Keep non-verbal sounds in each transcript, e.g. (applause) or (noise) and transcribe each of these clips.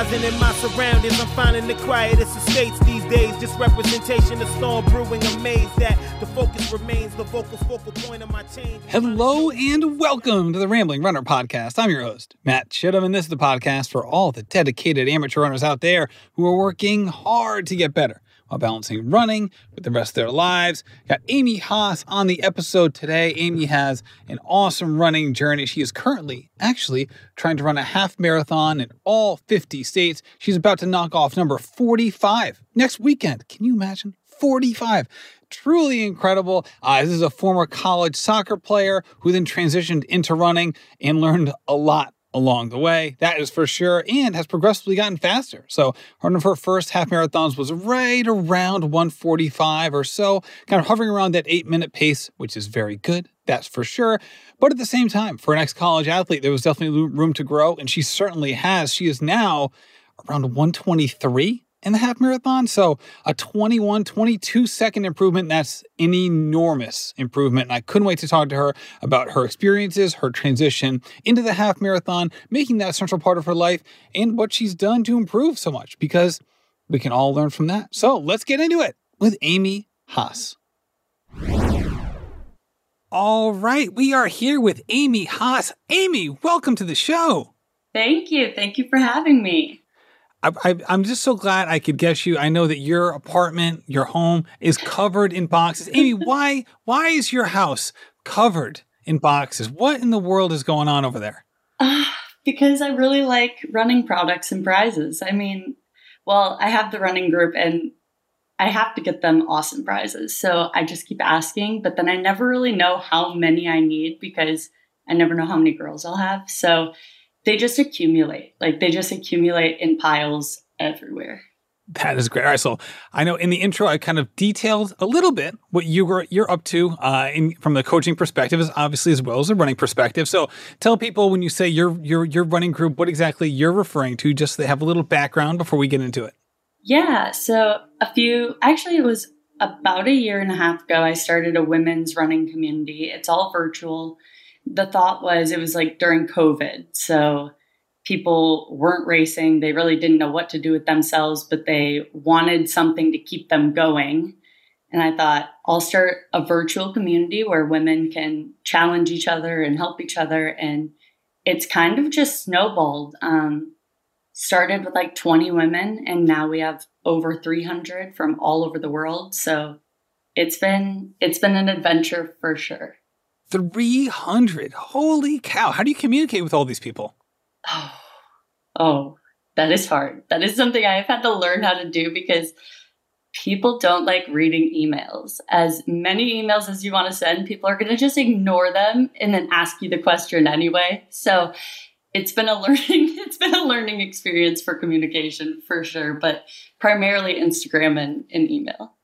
Enterprising in my surroundings, I'm finding the quietest estates these days. Just representation of storm brewing. Amazed that the focus remains the vocal focal point of my change. Hello and welcome to the Rambling Runner Podcast. I'm your host, Matt Chittum, and this is the podcast for all the dedicated amateur runners out there who are working hard to get better while balancing running with the rest of their lives. Got Amy Haas on the episode today. Amy has an awesome running journey. She is currently actually trying to run a half marathon in all 50 states. She's about to knock off number 45 next weekend. Can you imagine? 45 truly incredible. Uh, this is a former college soccer player who then transitioned into running and learned a lot along the way. That is for sure, and has progressively gotten faster. So one of her first half marathons was right around 145 or so, kind of hovering around that eight minute pace, which is very good. That's for sure. But at the same time, for an ex college athlete, there was definitely room to grow, and she certainly has. She is now around 123 in the half marathon. So a 21, 22 second improvement. That's an enormous improvement. And I couldn't wait to talk to her about her experiences, her transition into the half marathon, making that a central part of her life, and what she's done to improve so much because we can all learn from that. So let's get into it with Amy Haas. All right, we are here with Amy Haas. Amy, welcome to the show. Thank you. Thank you for having me. I, am just so glad I could guess you. I know that your apartment, your home, is covered in boxes. Amy, (laughs) why why is your house covered in boxes? What in the world is going on over there? Uh, because I really like running products and prizes. I mean, well, I have the running group and I have to get them awesome prizes. So I just keep asking, but then I never really know how many I need because I never know how many girls I'll have. So they just accumulate. Like they just accumulate in piles everywhere. That is great. All right, so I know in the intro I kind of detailed a little bit what you were you're up to uh, in from the coaching perspective, as obviously as well as the running perspective. So tell people when you say your your your running group, what exactly you're referring to, just so they have a little background before we get into it. Yeah, so a few actually it was about a year and a half ago. I started a women's running community. It's all virtual the thought was it was like during COVID. So people weren't racing. They really didn't know what to do with themselves, but they wanted something to keep them going. And I thought, I'll start a virtual community where women can challenge each other and help each other. And it's kind of just snowballed. Um, started with like 20 women, and now we have over 300 from all over the world. So it's been it's been an adventure for sure. 300. Holy cow. How do you communicate with all these people? Oh, oh, that is hard. That is something I've had to learn how to do because people don't like reading emails. As many emails as you want to send, people are going to just ignore them and then ask you the question anyway. So it's been a (laughs) learning it's been a learning experience for communication for sure, but primarily Instagram and, and email.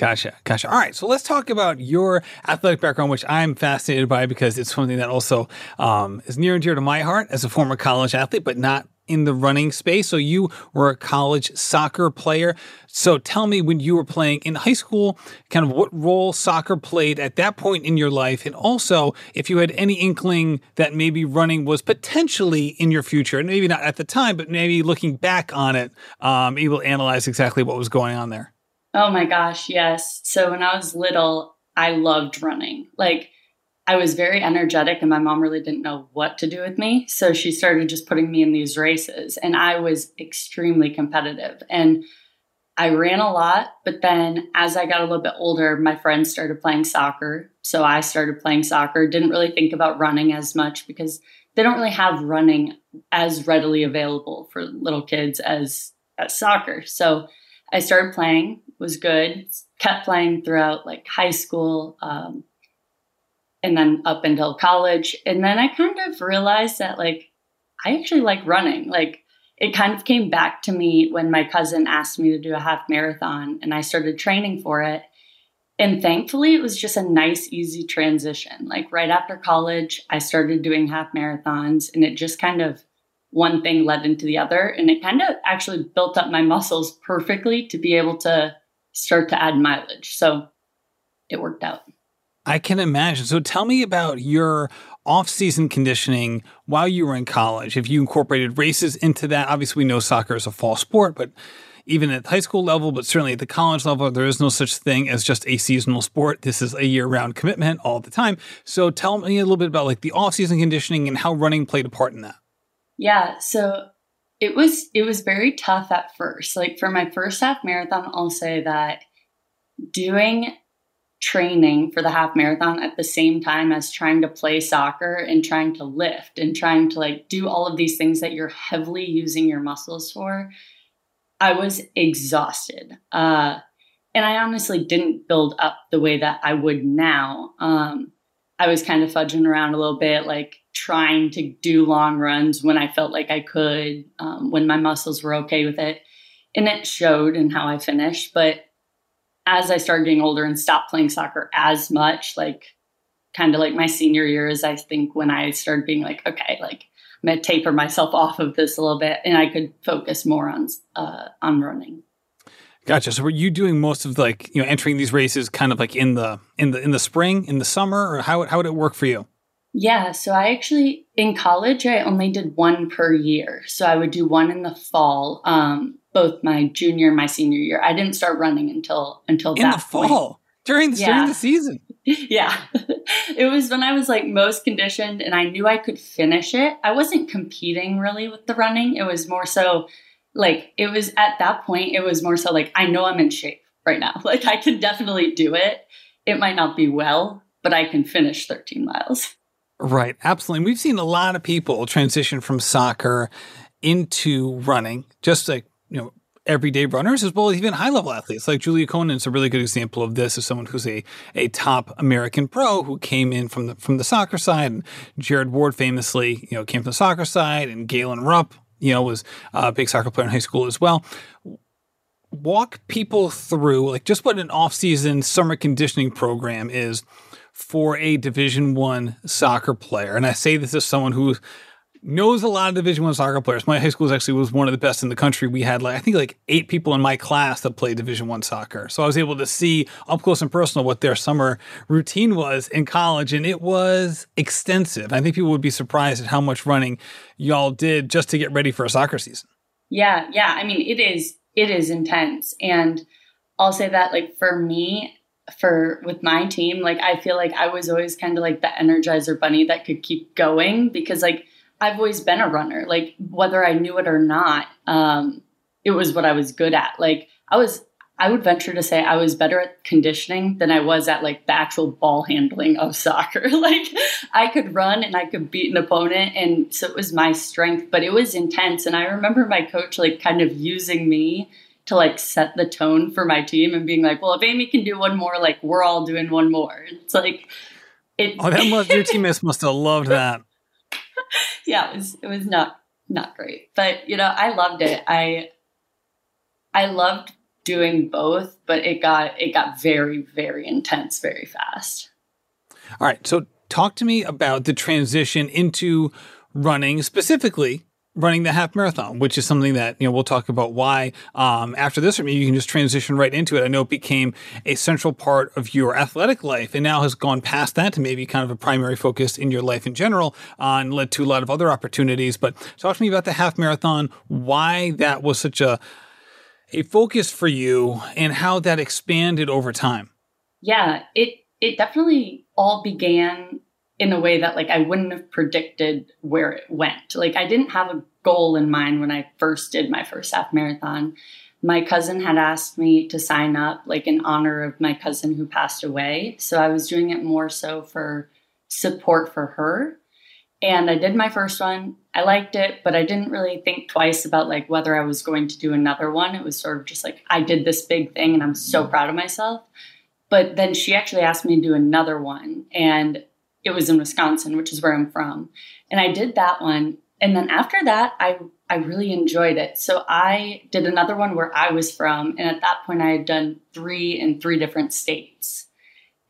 Gotcha. Gotcha. All right. So let's talk about your athletic background, which I'm fascinated by because it's something that also um, is near and dear to my heart as a former college athlete, but not in the running space. So you were a college soccer player. So tell me when you were playing in high school, kind of what role soccer played at that point in your life. And also if you had any inkling that maybe running was potentially in your future, and maybe not at the time, but maybe looking back on it, um, able to analyze exactly what was going on there. Oh my gosh, yes. So when I was little, I loved running. Like I was very energetic and my mom really didn't know what to do with me. So she started just putting me in these races and I was extremely competitive and I ran a lot, but then as I got a little bit older, my friends started playing soccer. So I started playing soccer, didn't really think about running as much because they don't really have running as readily available for little kids as, as soccer. So I started playing was good. Kept playing throughout like high school, um, and then up until college. And then I kind of realized that like I actually like running. Like it kind of came back to me when my cousin asked me to do a half marathon, and I started training for it. And thankfully, it was just a nice, easy transition. Like right after college, I started doing half marathons, and it just kind of one thing led into the other. And it kind of actually built up my muscles perfectly to be able to start to add mileage. So it worked out. I can imagine. So tell me about your off-season conditioning while you were in college. If you incorporated races into that, obviously we know soccer is a fall sport, but even at the high school level, but certainly at the college level, there is no such thing as just a seasonal sport. This is a year-round commitment all the time. So tell me a little bit about like the off-season conditioning and how running played a part in that. Yeah, so it was it was very tough at first. Like for my first half marathon, I'll say that doing training for the half marathon at the same time as trying to play soccer and trying to lift and trying to like do all of these things that you're heavily using your muscles for i was exhausted uh, and i honestly didn't build up the way that i would now um, i was kind of fudging around a little bit like trying to do long runs when i felt like i could um, when my muscles were okay with it and it showed in how i finished but as I started getting older and stopped playing soccer as much, like kind of like my senior years, I think when I started being like, okay, like I'm gonna taper myself off of this a little bit, and I could focus more on uh, on running. Gotcha. So were you doing most of like you know entering these races kind of like in the in the in the spring, in the summer, or how how would it work for you? Yeah, so I actually in college I only did one per year. So I would do one in the fall. Um, both my junior and my senior year. I didn't start running until until in that the fall point. during the yeah. during the season. (laughs) yeah, it was when I was like most conditioned, and I knew I could finish it. I wasn't competing really with the running. It was more so like it was at that point. It was more so like I know I'm in shape right now. (laughs) Like I can definitely do it. It might not be well, but I can finish 13 miles. Right, absolutely. We've seen a lot of people transition from soccer into running, just like you know, everyday runners as well as even high level athletes. Like Julia Conan is a really good example of this as someone who's a, a top American pro who came in from the from the soccer side. And Jared Ward famously, you know, came from the soccer side, and Galen Rupp, you know, was a big soccer player in high school as well. Walk people through like just what an off-season summer conditioning program is for a division one soccer player. And I say this as someone who knows a lot of Division One soccer players. My high school actually was one of the best in the country. We had like I think like eight people in my class that played Division One soccer, so I was able to see up close and personal what their summer routine was in college, and it was extensive. I think people would be surprised at how much running y'all did just to get ready for a soccer season. Yeah, yeah. I mean, it is it is intense, and I'll say that like for me. For with my team, like I feel like I was always kind of like the energizer bunny that could keep going because like I've always been a runner. Like whether I knew it or not, um, it was what I was good at. Like I was, I would venture to say I was better at conditioning than I was at like the actual ball handling of (laughs) soccer. like I could run and I could beat an opponent, and so it was my strength. But it was intense, and I remember my coach like kind of using me to like set the tone for my team and being like, well, if Amy can do one more, like we're all doing one more. It's like. It, oh, that must your teammates (laughs) must have loved that. yeah, it was it was not not great. But you know, I loved it. I I loved doing both, but it got it got very, very intense very fast. All right. So talk to me about the transition into running specifically running the half marathon, which is something that you know we'll talk about why um, after this, or maybe you can just transition right into it. I know it became a central part of your athletic life, and now has gone past that to maybe kind of a primary focus in your life in general, uh, and led to a lot of other opportunities. But talk to me about the half marathon, why that was such a a focus for you, and how that expanded over time. Yeah, it it definitely all began in a way that like I wouldn't have predicted where it went. Like I didn't have a goal in mind when I first did my first half marathon. My cousin had asked me to sign up like in honor of my cousin who passed away. So I was doing it more so for support for her. And I did my first one. I liked it, but I didn't really think twice about like whether I was going to do another one. It was sort of just like I did this big thing and I'm so mm-hmm. proud of myself. But then she actually asked me to do another one and it was in Wisconsin, which is where I'm from. And I did that one. And then after that, I I really enjoyed it. So I did another one where I was from. And at that point, I had done three in three different states.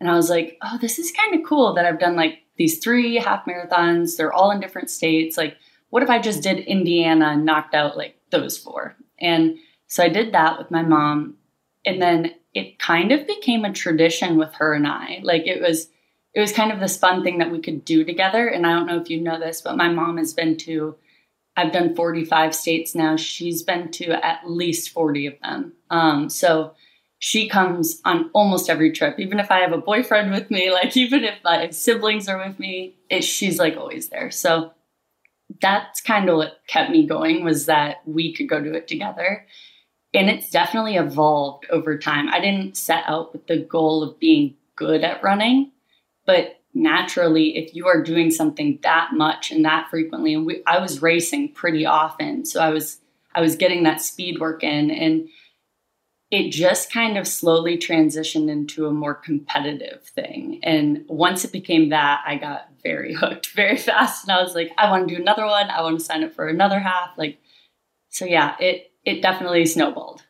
And I was like, oh, this is kind of cool that I've done like these three half marathons. They're all in different states. Like, what if I just did Indiana and knocked out like those four? And so I did that with my mom. And then it kind of became a tradition with her and I. Like, it was, it was kind of this fun thing that we could do together. And I don't know if you know this, but my mom has been to, I've done 45 states now. She's been to at least 40 of them. Um, so she comes on almost every trip, even if I have a boyfriend with me, like even if my siblings are with me, it, she's like always there. So that's kind of what kept me going was that we could go do it together. And it's definitely evolved over time. I didn't set out with the goal of being good at running. But naturally, if you are doing something that much and that frequently, and we, I was racing pretty often, so I was I was getting that speed work in, and it just kind of slowly transitioned into a more competitive thing. And once it became that, I got very (laughs) hooked very fast, and I was like, I want to do another one. I want to sign up for another half. Like, so yeah, it it definitely snowballed.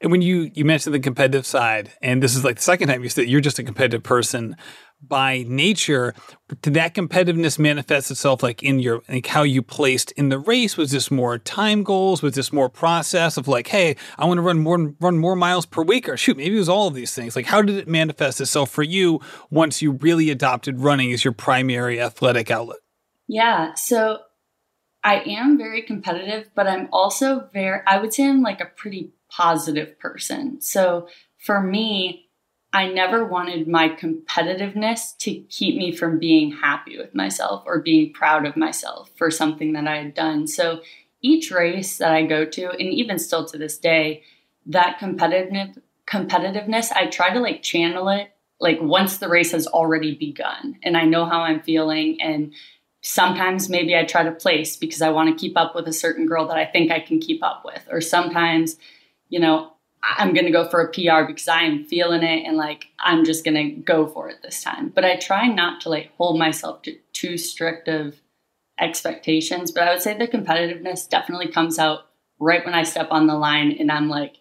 And when you you mentioned the competitive side, and this is like the second time you said you're just a competitive person by nature, did that competitiveness manifest itself like in your like how you placed in the race? Was this more time goals? Was this more process of like, hey, I want to run more run more miles per week? Or shoot, maybe it was all of these things. Like how did it manifest itself for you once you really adopted running as your primary athletic outlet? Yeah. So I am very competitive, but I'm also very I would say I'm like a pretty positive person. So for me, I never wanted my competitiveness to keep me from being happy with myself or being proud of myself for something that I had done. So each race that I go to, and even still to this day, that competitive competitiveness, I try to like channel it like once the race has already begun and I know how I'm feeling and sometimes maybe I try to place because I want to keep up with a certain girl that I think I can keep up with or sometimes you know I'm going to go for a PR because I'm feeling it and like I'm just going to go for it this time. But I try not to like hold myself to too strict of expectations. But I would say the competitiveness definitely comes out right when I step on the line and I'm like,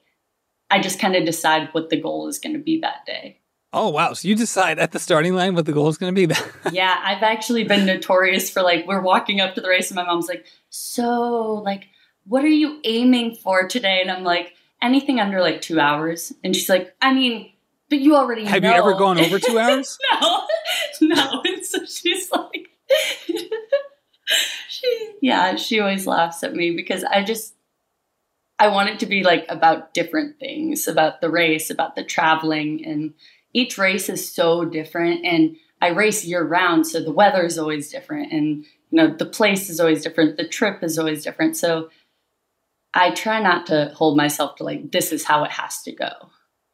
I just kind of decide what the goal is going to be that day. Oh wow! So you decide at the starting line what the goal is going to be. (laughs) yeah, I've actually been notorious for like we're walking up to the race and my mom's like, "So, like, what are you aiming for today?" And I'm like, anything under like two hours. And she's like, I mean, but you already have know. you ever gone over two (laughs) hours? no, (laughs) no. And so she's like, (laughs) she, yeah, she always laughs at me because I just, I want it to be like about different things, about the race, about the traveling, and each race is so different. And I race year round, so the weather is always different, and you know the place is always different, the trip is always different. So I try not to hold myself to like, this is how it has to go.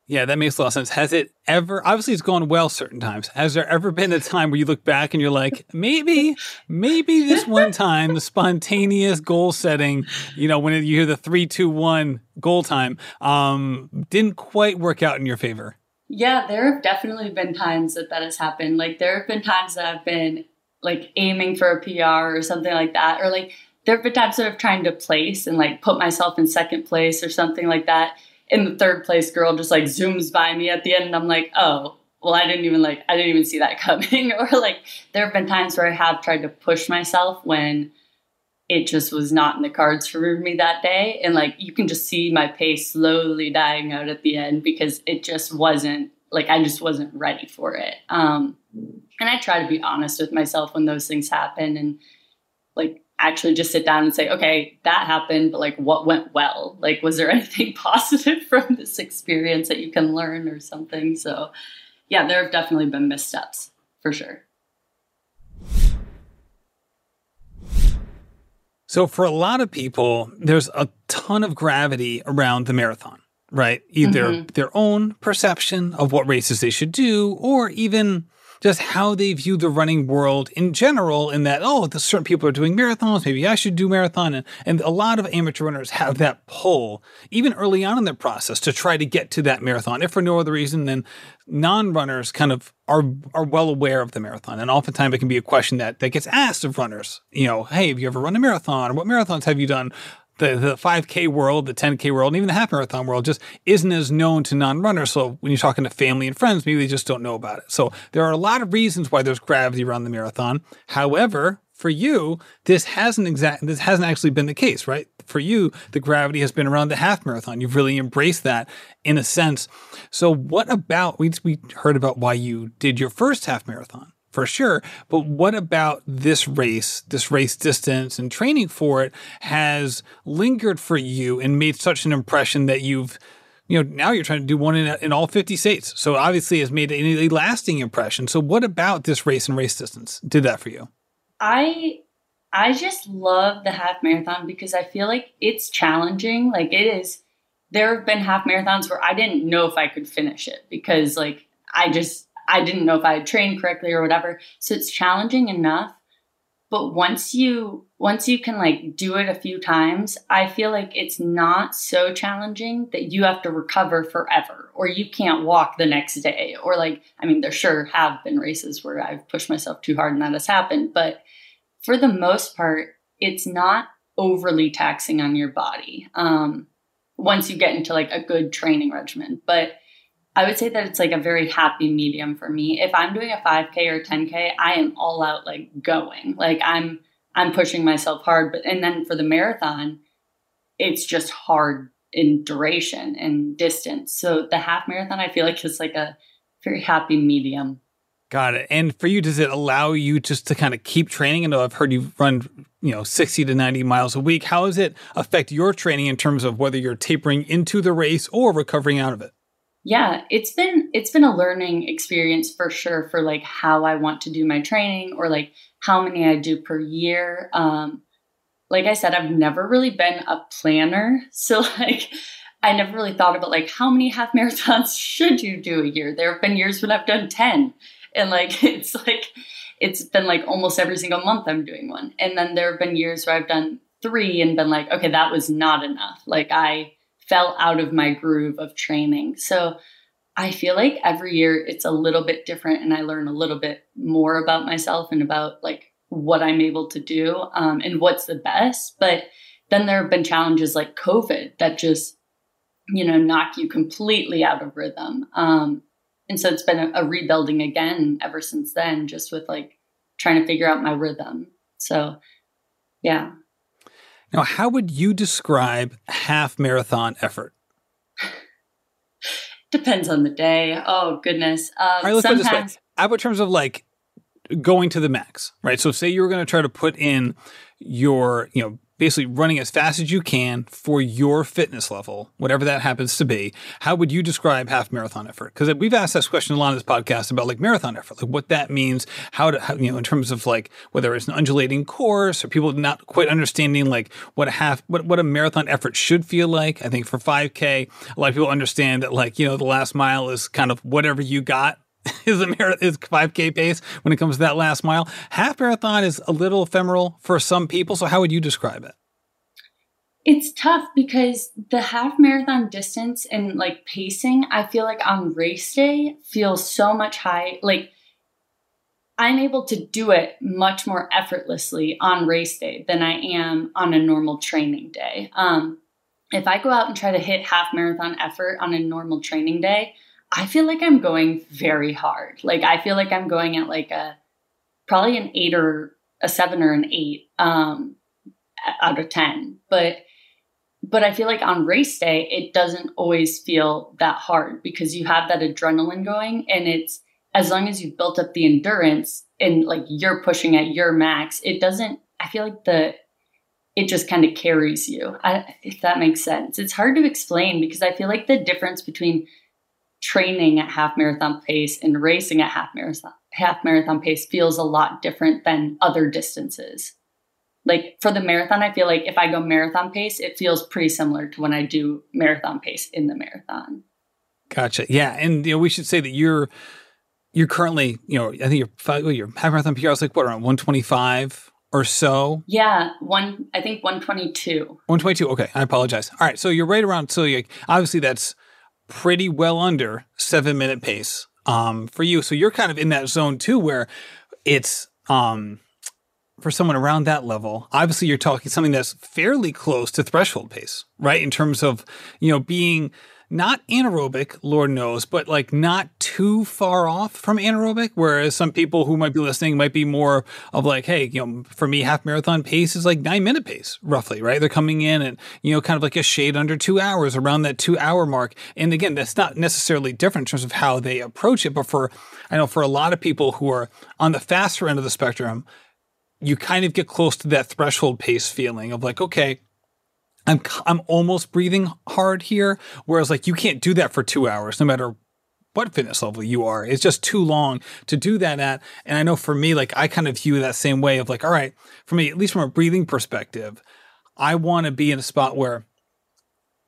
Yeah, that makes a lot of sense. Has it ever, obviously, it's gone well certain times. Has there ever been a time where you look back and you're like, maybe, maybe this one time, the spontaneous goal setting, you know, when you hear the three, two, one goal time, um, didn't quite work out in your favor? Yeah, there have definitely been times that that has happened. Like, there have been times that I've been like aiming for a PR or something like that, or like there have been times that I've trying to place and like put myself in second place or something like that. And the third place girl just like zooms by me at the end and I'm like, oh, well, I didn't even like, I didn't even see that coming. (laughs) or like, there have been times where I have tried to push myself when it just was not in the cards for me that day. And like, you can just see my pace slowly dying out at the end because it just wasn't like, I just wasn't ready for it. Um, and I try to be honest with myself when those things happen and like actually just sit down and say, okay, that happened, but like what went well? Like, was there (laughs) anything positive from this experience that you can learn or something? So, yeah, there have definitely been missteps for sure. So, for a lot of people, there's a ton of gravity around the marathon, right? Either mm-hmm. their own perception of what races they should do, or even just how they view the running world in general, in that, oh, the certain people are doing marathons, maybe I should do marathon. And, and a lot of amateur runners have that pull, even early on in their process, to try to get to that marathon, if for no other reason than non-runners kind of are are well aware of the marathon. And oftentimes it can be a question that, that gets asked of runners, you know, hey, have you ever run a marathon? Or what marathons have you done? The, the 5K world, the 10K world, and even the half marathon world just isn't as known to non runners. So when you're talking to family and friends, maybe they just don't know about it. So there are a lot of reasons why there's gravity around the marathon. However, for you, this hasn't exact this hasn't actually been the case, right? For you, the gravity has been around the half marathon. You've really embraced that in a sense. So what about we we heard about why you did your first half marathon, for sure. But what about this race, this race distance and training for it has lingered for you and made such an impression that you've, you know, now you're trying to do one in, in all 50 states. So obviously has made a, a lasting impression. So what about this race and race distance did that for you? I I just love the half marathon because I feel like it's challenging. Like it is there have been half marathons where I didn't know if I could finish it because like I just I didn't know if I had trained correctly or whatever. So it's challenging enough. But once you once you can like do it a few times, I feel like it's not so challenging that you have to recover forever or you can't walk the next day or like I mean there sure have been races where I've pushed myself too hard and that has happened, but for the most part, it's not overly taxing on your body. Um, once you get into like a good training regimen, but I would say that it's like a very happy medium for me. If I'm doing a 5K or 10K, I am all out like going. Like I'm I'm pushing myself hard, but and then for the marathon, it's just hard in duration and distance. So the half marathon I feel like is like a very happy medium. Got it. And for you, does it allow you just to kind of keep training? I know I've heard you run, you know, 60 to 90 miles a week. How does it affect your training in terms of whether you're tapering into the race or recovering out of it? Yeah, it's been it's been a learning experience for sure for like how I want to do my training or like how many I do per year. Um like I said, I've never really been a planner. (laughs) So like I never really thought about like how many half marathons (laughs) should you do a year? There have been years when I've done 10 and like (laughs) it's like it's been like almost every single month I'm doing one. And then there have been years where I've done 3 and been like okay, that was not enough. Like I fell out of my groove of training. So I feel like every year it's a little bit different and I learn a little bit more about myself and about like what I'm able to do um, and what's the best. But then there have been challenges like COVID that just, you know, knock you completely out of rhythm. Um, and so it's been a, a rebuilding again ever since then, just with like trying to figure out my rhythm. So, yeah. Now, how would you describe half marathon effort? Depends on the day. Oh goodness. Uh, All right, let's sometimes- put it this way. How about terms of like going to the max, right? So, say you were going to try to put in your, you know, basically running as fast as you can for your fitness level, whatever that happens to be. How would you describe half marathon effort? Because we've asked this question a lot on this podcast about like marathon effort, like what that means, how to, how, you know, in terms of like whether it's an undulating course or people not quite understanding like what a half, what, what a marathon effort should feel like. I think for 5K, a lot of people understand that like, you know, the last mile is kind of whatever you got (laughs) is a marathon is 5k pace when it comes to that last mile. Half marathon is a little ephemeral for some people. So how would you describe it? It's tough because the half marathon distance and like pacing, I feel like on race day feels so much high. Like I'm able to do it much more effortlessly on race day than I am on a normal training day. Um, if I go out and try to hit half marathon effort on a normal training day, I feel like I'm going very hard. Like I feel like I'm going at like a probably an eight or a seven or an eight um, out of ten. But but I feel like on race day it doesn't always feel that hard because you have that adrenaline going, and it's as long as you've built up the endurance and like you're pushing at your max, it doesn't. I feel like the it just kind of carries you. I, if that makes sense, it's hard to explain because I feel like the difference between training at half marathon pace and racing at half marathon half marathon pace feels a lot different than other distances. Like for the marathon, I feel like if I go marathon pace, it feels pretty similar to when I do marathon pace in the marathon. Gotcha. Yeah, and you know we should say that you're you're currently you know I think your five, your half marathon PR is like what around one twenty five or so. Yeah, one I think one twenty two. One twenty two. Okay, I apologize. All right, so you're right around. So you obviously that's pretty well under seven minute pace um, for you. So you're kind of in that zone too, where it's um, for someone around that level. Obviously, you're talking something that's fairly close to threshold pace, right? In terms of you know being not anaerobic, Lord knows, but like not too far off from anaerobic. Whereas some people who might be listening might be more of like, hey, you know, for me, half marathon pace is like nine minute pace, roughly, right? They're coming in and, you know, kind of like a shade under two hours around that two hour mark. And again, that's not necessarily different in terms of how they approach it. But for, I know for a lot of people who are on the faster end of the spectrum, you kind of get close to that threshold pace feeling of like, okay, I'm I'm almost breathing hard here. Whereas like you can't do that for two hours, no matter what fitness level you are. It's just too long to do that at. And I know for me, like I kind of view that same way of like, all right, for me, at least from a breathing perspective, I want to be in a spot where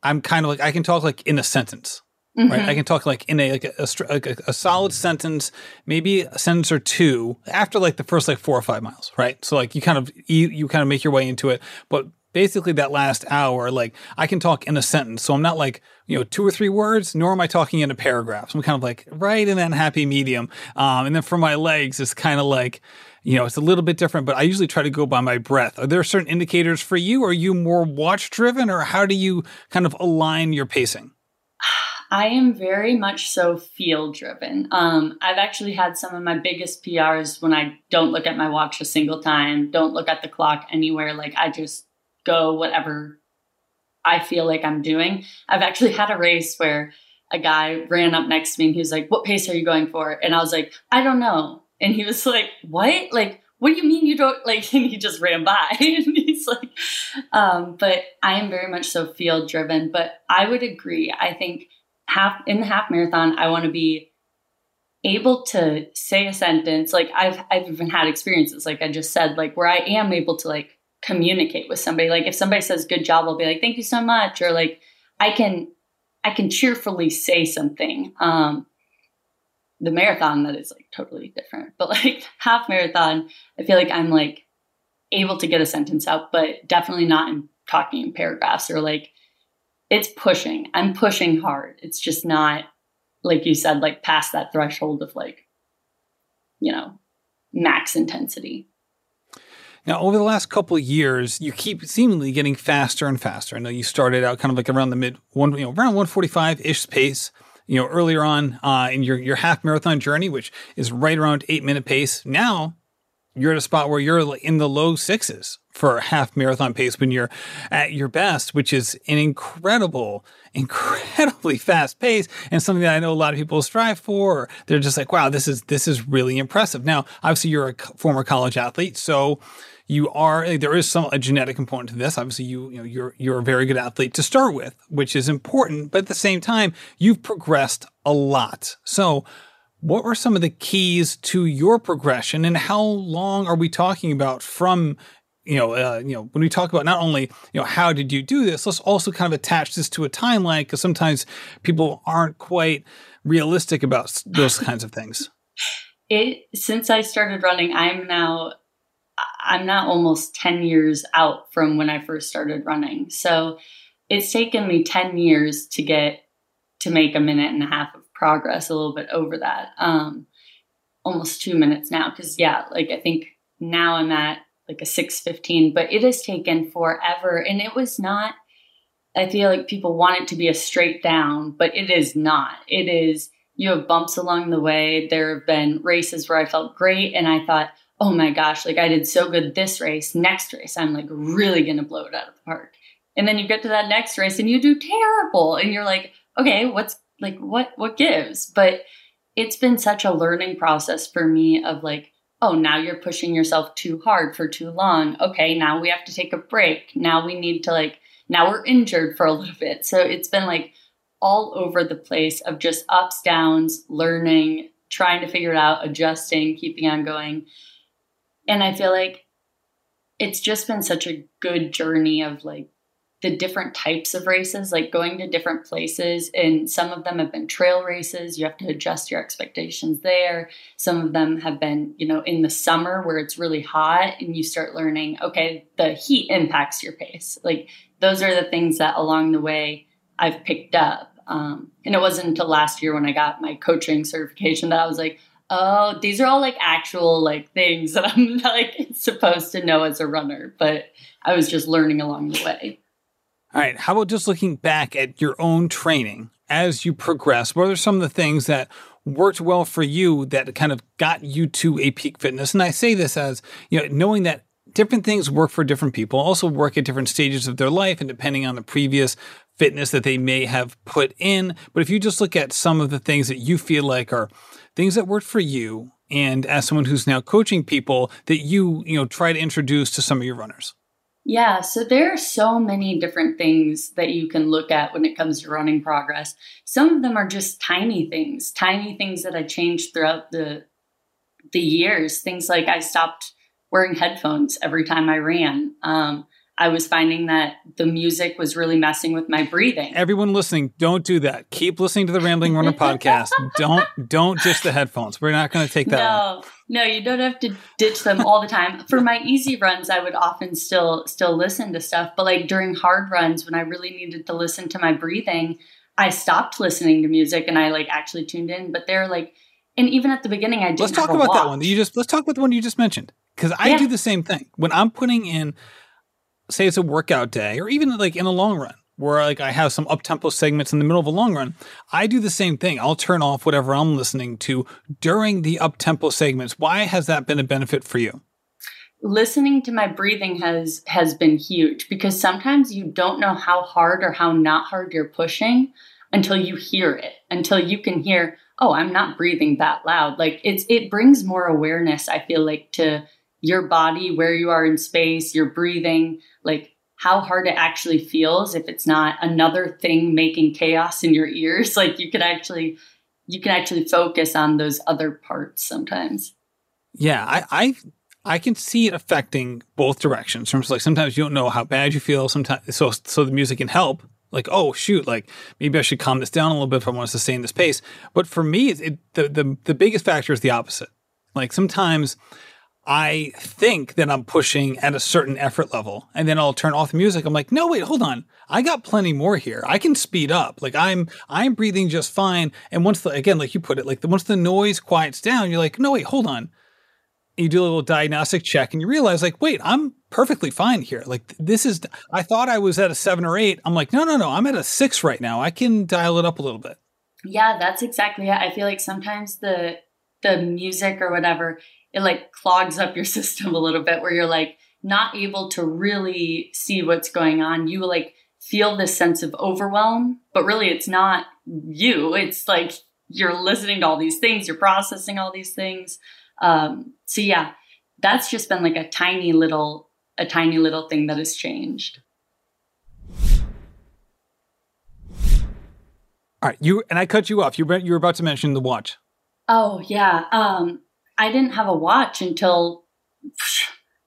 I'm kind of like I can talk like in a sentence. Mm-hmm. Right, I can talk like in a like a, a, a, a, solid sentence, maybe a sentence or two after like the first like four or five miles. Right, so like you kind of you, you kind of make your way into it, but basically that last hour, like I can talk in a sentence. So I'm not like, you know, two or three words, nor am I talking in a paragraph. So I'm kind of like right in that happy medium. Um, and then for my legs, it's kind of like, you know, it's a little bit different, but I usually try to go by my breath. Are there certain indicators for you? Are you more watch driven or how do you kind of align your pacing? I am very much so feel driven. Um, I've actually had some of my biggest PRs when I don't look at my watch a single time, don't look at the clock anywhere. Like I just go whatever I feel like I'm doing. I've actually had a race where a guy ran up next to me and he was like, What pace are you going for? And I was like, I don't know. And he was like, What? Like, what do you mean you don't like (laughs) and he just ran by (laughs) and he's like um, but i am very much so field driven but i would agree i think half in the half marathon i want to be able to say a sentence like i've i've even had experiences like i just said like where i am able to like communicate with somebody. Like if somebody says good job, I'll be like, thank you so much. Or like I can I can cheerfully say something. Um the marathon that is like totally different. But like (laughs) half marathon, I feel like I'm like able to get a sentence out, but definitely not in talking in paragraphs or like it's pushing. I'm pushing hard. It's just not like you said, like past that threshold of like, you know, max intensity. Now, over the last couple of years, you keep seemingly getting faster and faster. I know you started out kind of like around the mid one, you know, around 145 ish pace. You know, earlier on uh, in your your half marathon journey, which is right around eight minute pace. Now, you're at a spot where you're in the low sixes for half marathon pace when you're at your best, which is an incredible, incredibly (laughs) fast pace and something that I know a lot of people strive for. They're just like, wow, this is this is really impressive. Now, obviously, you're a former college athlete, so you are there is some a genetic component to this. Obviously, you you know you're you're a very good athlete to start with, which is important. But at the same time, you've progressed a lot. So, what were some of the keys to your progression, and how long are we talking about from you know, uh, you know, when we talk about not only, you know, how did you do this, let's also kind of attach this to a timeline because sometimes people aren't quite realistic about those kinds of things. It since I started running, I'm now I'm not almost 10 years out from when I first started running. So it's taken me 10 years to get to make a minute and a half of progress, a little bit over that. Um, almost two minutes now. Cause yeah, like I think now I'm at like a 615, but it has taken forever. And it was not, I feel like people want it to be a straight down, but it is not. It is, you have bumps along the way. There have been races where I felt great and I thought, oh my gosh, like I did so good this race, next race, I'm like really gonna blow it out of the park. And then you get to that next race and you do terrible. And you're like, okay, what's like what what gives? But it's been such a learning process for me of like, oh, now you're pushing yourself too hard for too long. Okay, now we have to take a break. Now we need to like now we're injured for a little bit. So it's been like all over the place of just ups, downs, learning, trying to figure it out, adjusting, keeping on going. And I feel like it's just been such a good journey of like the different types of races, like going to different places. And some of them have been trail races. You have to adjust your expectations there. Some of them have been, you know, in the summer where it's really hot and you start learning, okay, the heat impacts your pace. Like those are the things that along the way I've picked up. Um, and it wasn't until last year when I got my coaching certification that I was like, oh, these are all like actual like things that I'm (laughs) like supposed to know as a runner, but I was just learning along the way. All right. How about just looking back at your own training as you progress? What are some of the things that worked well for you that kind of got you to a peak fitness? And I say this as, you know, knowing that different things work for different people, also work at different stages of their life and depending on the previous fitness that they may have put in. But if you just look at some of the things that you feel like are things that worked for you and as someone who's now coaching people that you, you know, try to introduce to some of your runners. Yeah, so there are so many different things that you can look at when it comes to running progress. Some of them are just tiny things, tiny things that I changed throughout the the years. Things like I stopped wearing headphones every time I ran. Um, I was finding that the music was really messing with my breathing. Everyone listening, don't do that. Keep listening to the Rambling Runner podcast. (laughs) don't don't ditch the headphones. We're not going to take that. No, one. no, you don't have to ditch them all the time. For my easy runs, I would often still still listen to stuff, but like during hard runs when I really needed to listen to my breathing, I stopped listening to music and I like actually tuned in. But they're like, and even at the beginning, I didn't. Let's talk about that one. You just let's talk about the one you just mentioned because I yeah. do the same thing when I'm putting in say it's a workout day or even like in a long run where like I have some up tempo segments in the middle of a long run, I do the same thing. I'll turn off whatever I'm listening to during the up tempo segments. Why has that been a benefit for you? Listening to my breathing has has been huge because sometimes you don't know how hard or how not hard you're pushing until you hear it, until you can hear, oh, I'm not breathing that loud. Like it's it brings more awareness, I feel like, to your body, where you are in space, your breathing, like how hard it actually feels if it's not another thing making chaos in your ears. (laughs) Like you can actually you can actually focus on those other parts sometimes. Yeah, I I I can see it affecting both directions. Terms like sometimes you don't know how bad you feel. Sometimes so so the music can help. Like oh shoot, like maybe I should calm this down a little bit if I want to sustain this pace. But for me, it, the the the biggest factor is the opposite. Like sometimes I think that I'm pushing at a certain effort level and then I'll turn off the music. I'm like, no, wait, hold on. I got plenty more here. I can speed up. Like I'm, I'm breathing just fine. And once the, again, like you put it, like the, once the noise quiets down, you're like, no, wait, hold on. You do a little diagnostic check and you realize like, wait, I'm perfectly fine here. Like this is, I thought I was at a seven or eight. I'm like, no, no, no, I'm at a six right now. I can dial it up a little bit. Yeah, that's exactly it. I feel like sometimes the, the music or whatever it like clogs up your (laughs) system a little bit where you're like not able to really see what's going on. You like feel this sense of overwhelm, but really it's not you. It's like you're listening to all these things, you're processing all these things. Um, so yeah, that's just been like a tiny little, a tiny little thing that has changed. All right, you and I cut you off. You were, you were about to mention the watch. Oh yeah. Um, I didn't have a watch until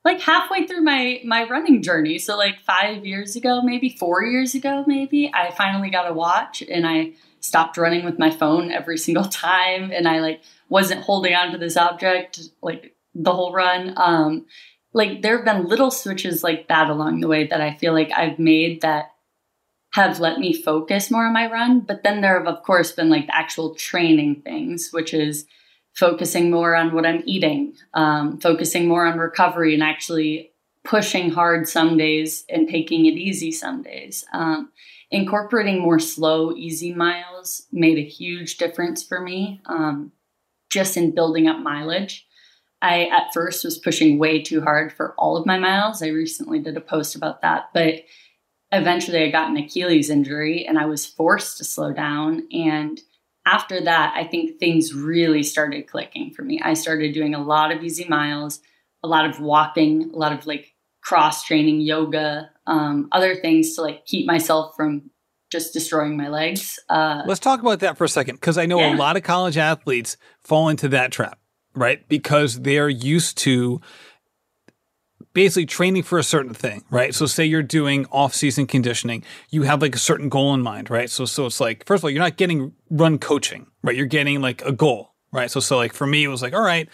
like halfway through my my running journey. So like 5 years ago, maybe 4 years ago maybe, I finally got a watch and I stopped running with my phone every (laughs) single time and I like wasn't holding on to this object like the whole run. Um like there have been little switches like that along the way that I feel like I've made that have let me focus more on my run. But then there have, of course, been like the actual training things, which is focusing more on what I'm eating, um, focusing more on recovery, and actually pushing hard some days and taking it easy some days. Um, incorporating more slow, easy miles made a huge difference for me um, just in building up mileage. I at first was pushing way too hard for all of my miles. I recently did a post about that, but eventually I got an Achilles injury and I was forced to slow down and after that, I think things really started clicking for me. I started doing a lot of easy miles, a lot of walking, a lot of like cross training, yoga, um, other things to like keep myself from just destroying my legs. Uh, Let's talk about that for a second because I know yeah. a lot of college athletes fall into that trap, right? Because they're used to basically training for a certain thing, right? So say you're doing off-season conditioning, you have like a certain goal in mind, right? So so it's like first of all, you're not getting run coaching, right? You're getting like a goal, right? So so like for me, it was like, all right,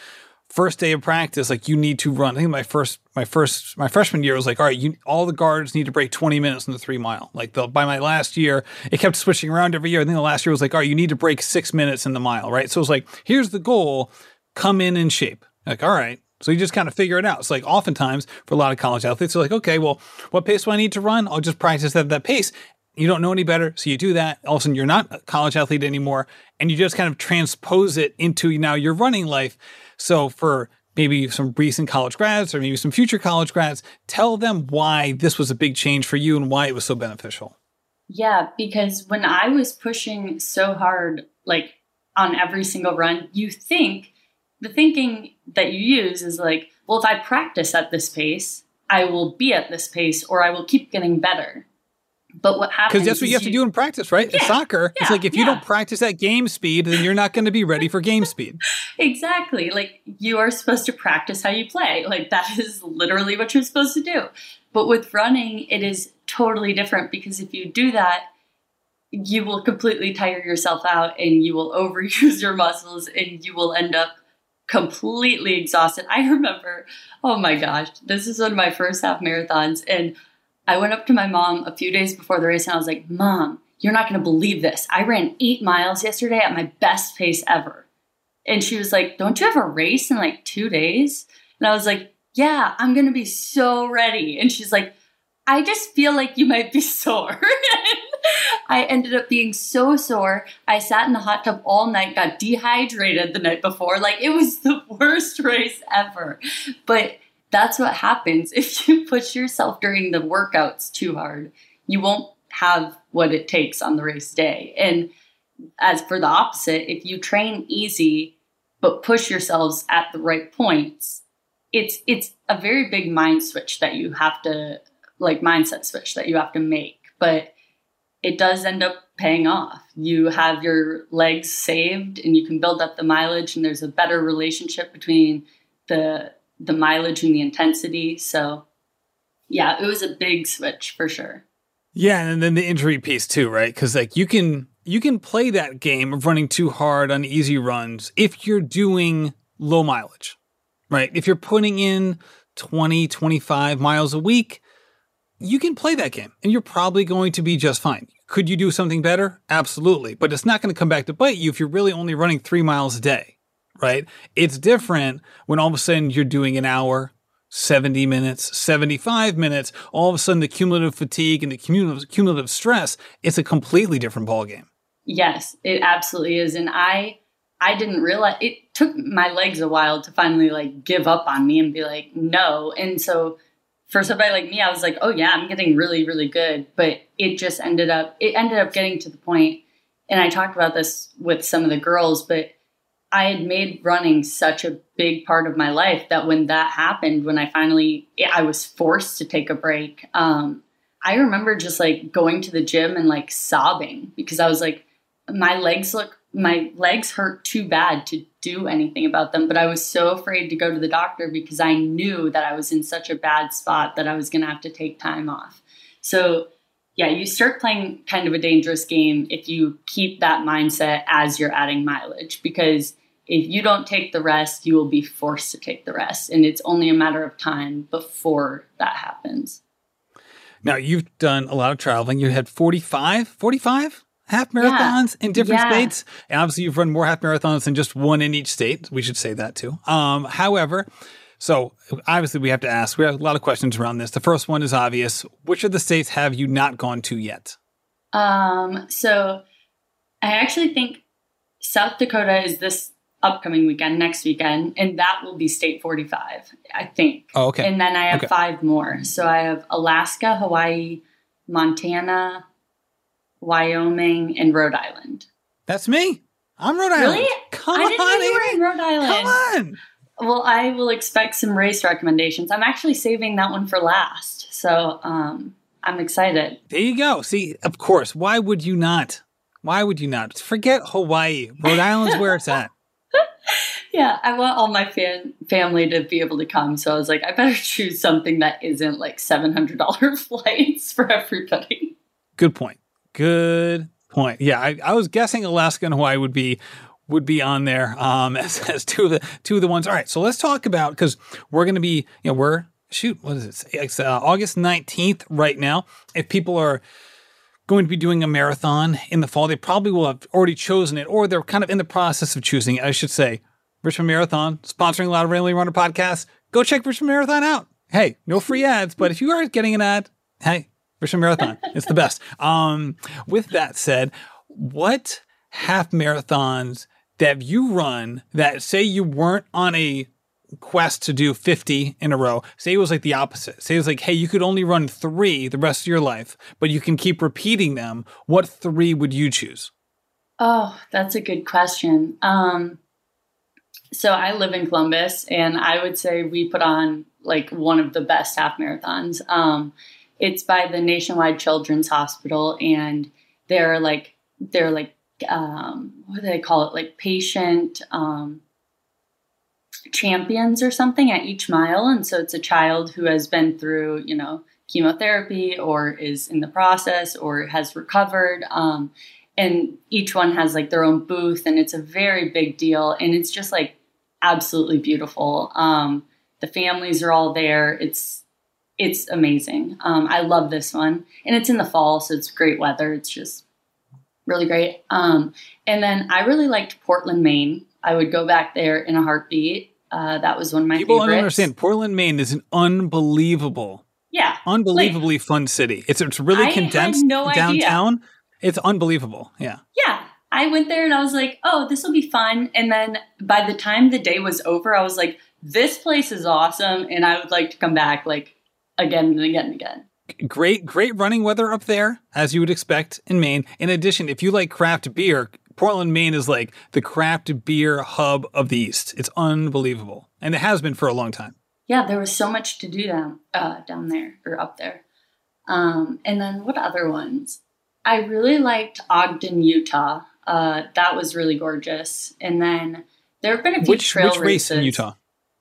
first day of practice, like you need to run. I think my first my first my freshman year was like, all right, you all the guards need to break 20 minutes in the three mile. Like the, by my last year, it kept switching around every year. I think the last year was like, all right, you need to break six minutes in the mile, right? So it's like, here's the goal, come in in shape. Like, all right, so you just kind of figure it out. It's like oftentimes for a lot of college athletes, they're like, okay, well, what pace do I need to run? I'll just practice at that pace. You don't know any better, so you do that. All of a sudden, you're not a college athlete anymore, and you just kind of transpose it into now your running life. So for maybe some recent college grads or maybe some future college grads, tell them why this was a big change for you and why it was so beneficial. Yeah, because when I was pushing so hard, like on every single run, you think the thinking that you use is like, well, if I practice at this pace, I will be at this pace or I will keep getting better. But what happens? Because that's what you have you, to do in practice, right? Yeah, in soccer, yeah, it's like if you yeah. don't practice at game speed, then you're not going to be ready for game speed. (laughs) Exactly. Like you are supposed to practice how you play. Like that (laughs) is literally what you're supposed to do. But with running, it is totally different because if you do that, you will completely tire yourself out and you will (laughs) overuse your muscles and you will end up completely exhausted. I remember, oh my gosh, this is one of my first half marathons. And I went up to my mom a few days before the race and I was like, Mom, you're not going to believe this. I ran eight miles yesterday at my best pace ever. And she was like, Don't you have a race in like two days? And I was like, Yeah, I'm going to be so ready. And she's like, I just feel like you might be (laughs) sore. I ended up being so sore. I sat in the hot tub all night, got dehydrated the night before. Like it was the (laughs) worst race ever. But that's what happens (laughs) if you push yourself during the workouts too hard. You won't have what it takes on the race day. And as for the opposite, if you train easy but push yourselves at the right points, it's it's a very big mind switch that you have to like mindset switch that you have to make. But it does end up paying off. You have your legs saved and you can build up the mileage and there's a better relationship between the the mileage and the intensity. So yeah, it was a big switch for sure. Yeah, and then the injury piece too, right? Because like you can you can play that game of running too hard on easy runs if you're doing low mileage, right? If you're putting in 20, 25 miles a week, you can play that game and you're probably going to be just fine. Could you do something better? Absolutely. But it's not going to come back to bite you if you're really only running three miles a day, right? It's different when all of a sudden you're doing an hour, 70 minutes, 75 minutes, all of a sudden the cumulative fatigue and the cumulative, cumulative stress, it's a completely different ballgame. Yes, it absolutely is. And I I didn't realize it took my legs a while to finally like give up on me and be like, no. And so for somebody like me, I was like, oh yeah, I'm getting really, really good. But it just ended up it ended up getting to the point, and I talked about this with some of the girls, but I had made running such a big part of my life that when that happened, when I finally I was forced to take a break, um, I remember just like going to the gym and like sobbing because I was like, my legs look my legs hurt too bad to do anything about them. But I was so afraid to go to the doctor because I knew that I was in such a bad spot that I was going to have to take time off. So, yeah, you start playing kind of a dangerous game if you keep that mindset as you're adding mileage because if you don't take the rest, you will be forced to take the rest. And it's only a matter of time before that happens. Now, you've done a lot of traveling. You had 45, 45 half marathons yeah. in different yeah. states. And obviously, you've run more half marathons than just one in each state. We should say that too. Um, however, so obviously, we have to ask, we have a lot of questions around this. The first one is obvious. Which of the states have you not gone to yet? Um, so I actually think South Dakota is this upcoming weekend, next weekend, and that will be state 45, I think. Oh, okay. And then I have Okay. five more. So I have Alaska, Hawaii, Montana, Wyoming, and Rhode Island. That's me. I'm Rhode Island. Really? Come I didn't on, know you were in Rhode Island. Come on. Well, I will expect some race recommendations. I'm actually saving that one for last. So um, I'm excited. There you go. See, of course. Why would you not? Why would you not? Forget Hawaii. Rhode Island's where it's at. (laughs) (laughs) Yeah, I want all my fan- family to be able to come. So I was like, I better choose something that isn't like $700 (laughs) flights for everybody. Good point. Good point. Yeah, I, I was guessing Alaska and Hawaii would be would be on there um, (laughs) as, as two of the two of the ones. All right, so let's talk about because we're going to be you know we're shoot what is it? It's uh, August nineteenth right now. If people are going to be doing a marathon in the fall, they probably will have already chosen it, or they're kind of in the process of choosing it. I should say. Richmond Marathon sponsoring a lot of Rambling Runner podcasts. Go check Richmond Marathon out. Hey, no free ads, but if you are getting an ad, hey, Richmond Marathon. it's the best. Um, with that said, what half marathons that you run that say you weren't on a quest to do 50 in a row, say it was like the opposite. Say it was like, hey, you could only run three the rest of your life, but you can keep repeating them. What three would you choose? Oh, that's a good question. Um, so I live in Columbus, and I would say we put on like one of the best half marathons. Um, it's by the Nationwide Children's Hospital, and they're like they're like um, what do they call it? Like patient um, champions or something at each mile, and so it's a child who has been through you know chemotherapy or is in the process or has recovered. Um, and each one has like their own booth, and it's a very big deal, and it's just like absolutely beautiful. Um, the families are all there. It's it's amazing. Um, I love this one, and it's in the fall, so it's great weather. It's just really great. Um, and then I really liked Portland, Maine. I would go back there in a heartbeat. Uh, that was one of my people favorites. don't understand. Portland, Maine is an unbelievable, yeah, unbelievably like, fun city. It's it's really I condensed no downtown. Idea. It's unbelievable. Yeah. Yeah. I went there and I was like, oh, this will be fun. And then by the time the day was over, I was like, this place is awesome. And I would like to come back like again and again and again. Great, great running weather up there, as you would expect in Maine. In addition, if you like craft beer, Portland, Maine is like the craft beer hub of the East. It's unbelievable. And it has been for a long time. Yeah, there was so much to do down uh, down there or up there. Um, and then what other ones? I really liked Ogden, Utah. Uh, that was really gorgeous. And then there have been a few which, trail which race in Utah?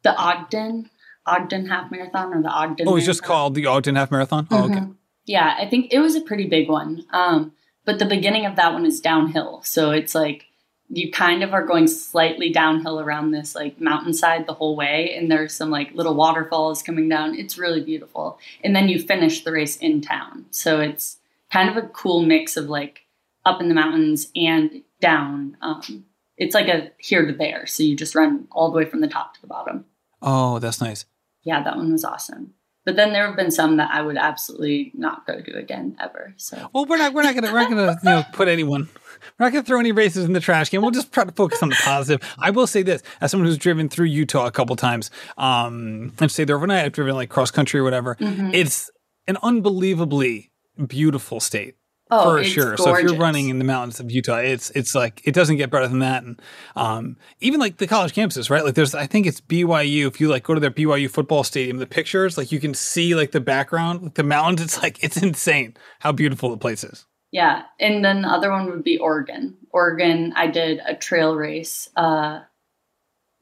The Ogden, Ogden Half Marathon or the Ogden. Oh, it's just called the Ogden Half Marathon. Oh, okay. Mhm. Yeah, I think it was a pretty big one. Um, but the beginning of that one is downhill, so it's like you kind of are going slightly downhill around this like mountainside the whole way, and there's some like little waterfalls coming down. It's really beautiful, and then you finish the race in town, so it's kind of a cool mix of like up in the mountains and down. Um, it's like a here to there, so you just run all the way from the top to the bottom. Oh, that's nice. Yeah, that one was awesome. But then there have been some that I would absolutely not go to again ever. So Well, we're not we're not gonna we're not gonna you know put anyone we're not gonna throw any races in the trash can. We'll just try to focus on the positive. I will say this as someone who's driven through Utah a couple times, um, and say there overnight I've driven like cross country or whatever. Mhm. It's an unbelievably beautiful state. Oh, for sure. So if you're running in the mountains of Utah, it's it's like it doesn't get better than that. And um, even like the college campuses, right? Like there's I think it's BYU. If you like go to their BYU football stadium, the pictures like you can see like the background, like the mountains. It's like it's insane how beautiful the place is. yeah, and then the other one would be Oregon. Oregon, I did a trail race, uh,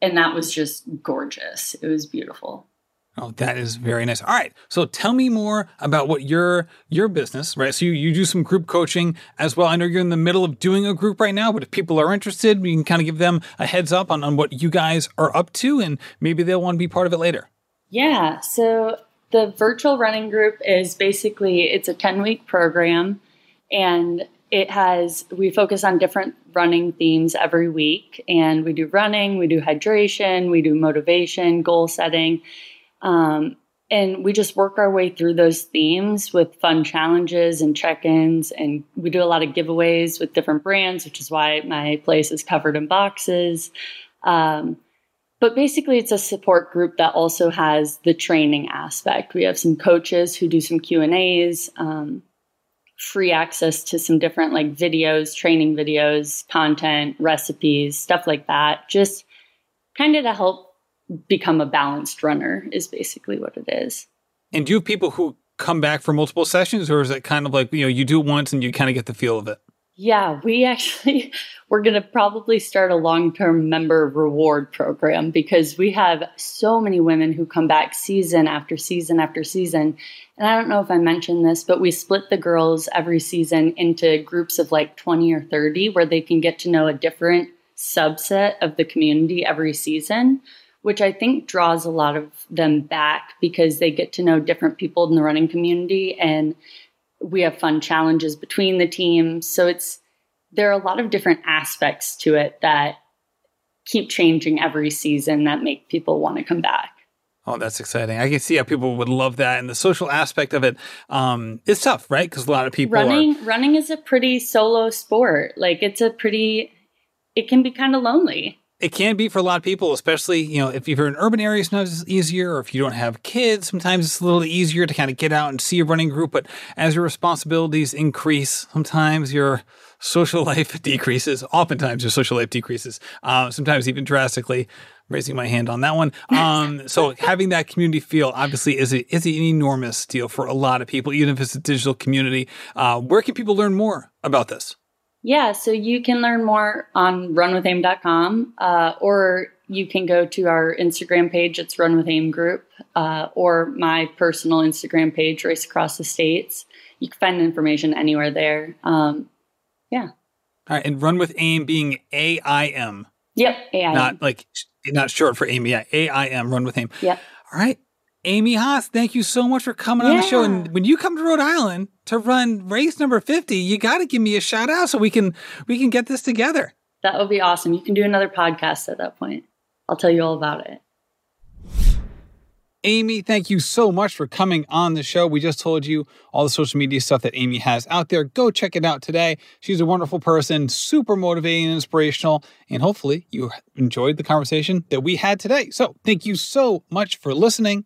and that was just gorgeous. It was beautiful. Oh, that is very nice. All right. So tell me more about what your your business, right? So you, you do some group coaching as well. I know you're in the middle of doing a group right now, but if people are interested, we can kind of give them a heads up on, on what you guys are up to and maybe they'll want to be part of it later. Yeah, so the virtual running group is basically it's a 10 week program and it has we focus on different running themes every week and we do running, we do hydration, we do motivation, goal setting. Um, and we just work our way through those themes with fun challenges and check-ins. And we do a lot of giveaways with different brands which is why my place is covered in boxes. Um, but basically it's a support group that also has the training aspect. We have some coaches who do some q and a's um, free access to some different like videos training videos content recipes stuff like that just kind of to help become a balanced runner is basically what it is And do you have people who come back for multiple sessions or is it kind of like, you know, you do it once and you kind of get the feel of it? Yeah, we (laughs) actually we're going to probably start a long-term member reward program because we have so many women who come back season after season after season. And I don't know if I mentioned this, but we split the girls every season into groups of like 20 or 30 where they can get to know a different subset of the community every season, which I think draws a lot of them back because they get to know different people in the running community and we have fun challenges between the teams. So it's there are a lot of different aspects to it that keep changing every season that make people want to come back. Oh, that's exciting. I can see how people would love that. And the social aspect of it um, is tough, right? Because a lot of people running are... running is a pretty solo sport. Like it's a pretty it can be kind of lonely. It can be for a lot of people, especially, you know, if you're in urban areas, not as easier, or if you don't have kids, sometimes it's a little easier to kind of get out and see a running group. But as your responsibilities increase, sometimes your social (laughs) life decreases. Oftentimes your social life decreases, uh, sometimes even drastically raising my hand on that one. (laughs) Um, so having that community feel obviously is a, is an enormous deal for a lot of people, even if it's a digital community. Uh, where can people learn more about this? Yeah, so you can learn more on runwithaim.com uh, or you can go to our Instagram page. It's Run with Aim Group uh, or my personal Instagram page, Race Across the States. You can find information anywhere there. Um, yeah. All right, and Run with Aim being A I M. Yep, A I M. Not like not short for aim, Yeah, A I M. Run with Aim. Yep. All right. Amy Haas, thank you so much for coming yeah. on the show. And when you come to Rhode Island to run race number 50, you got to give me a shout out so we can we can get this together. That would be awesome. You can do another podcast at that point. I'll tell you all about it. Amy, thank you so much for coming on the show. We just told you all the social media stuff that Amy has out there. Go check it out today. She's a wonderful person, super motivating and inspirational. And hopefully you enjoyed the conversation that we had today. So thank you so much for listening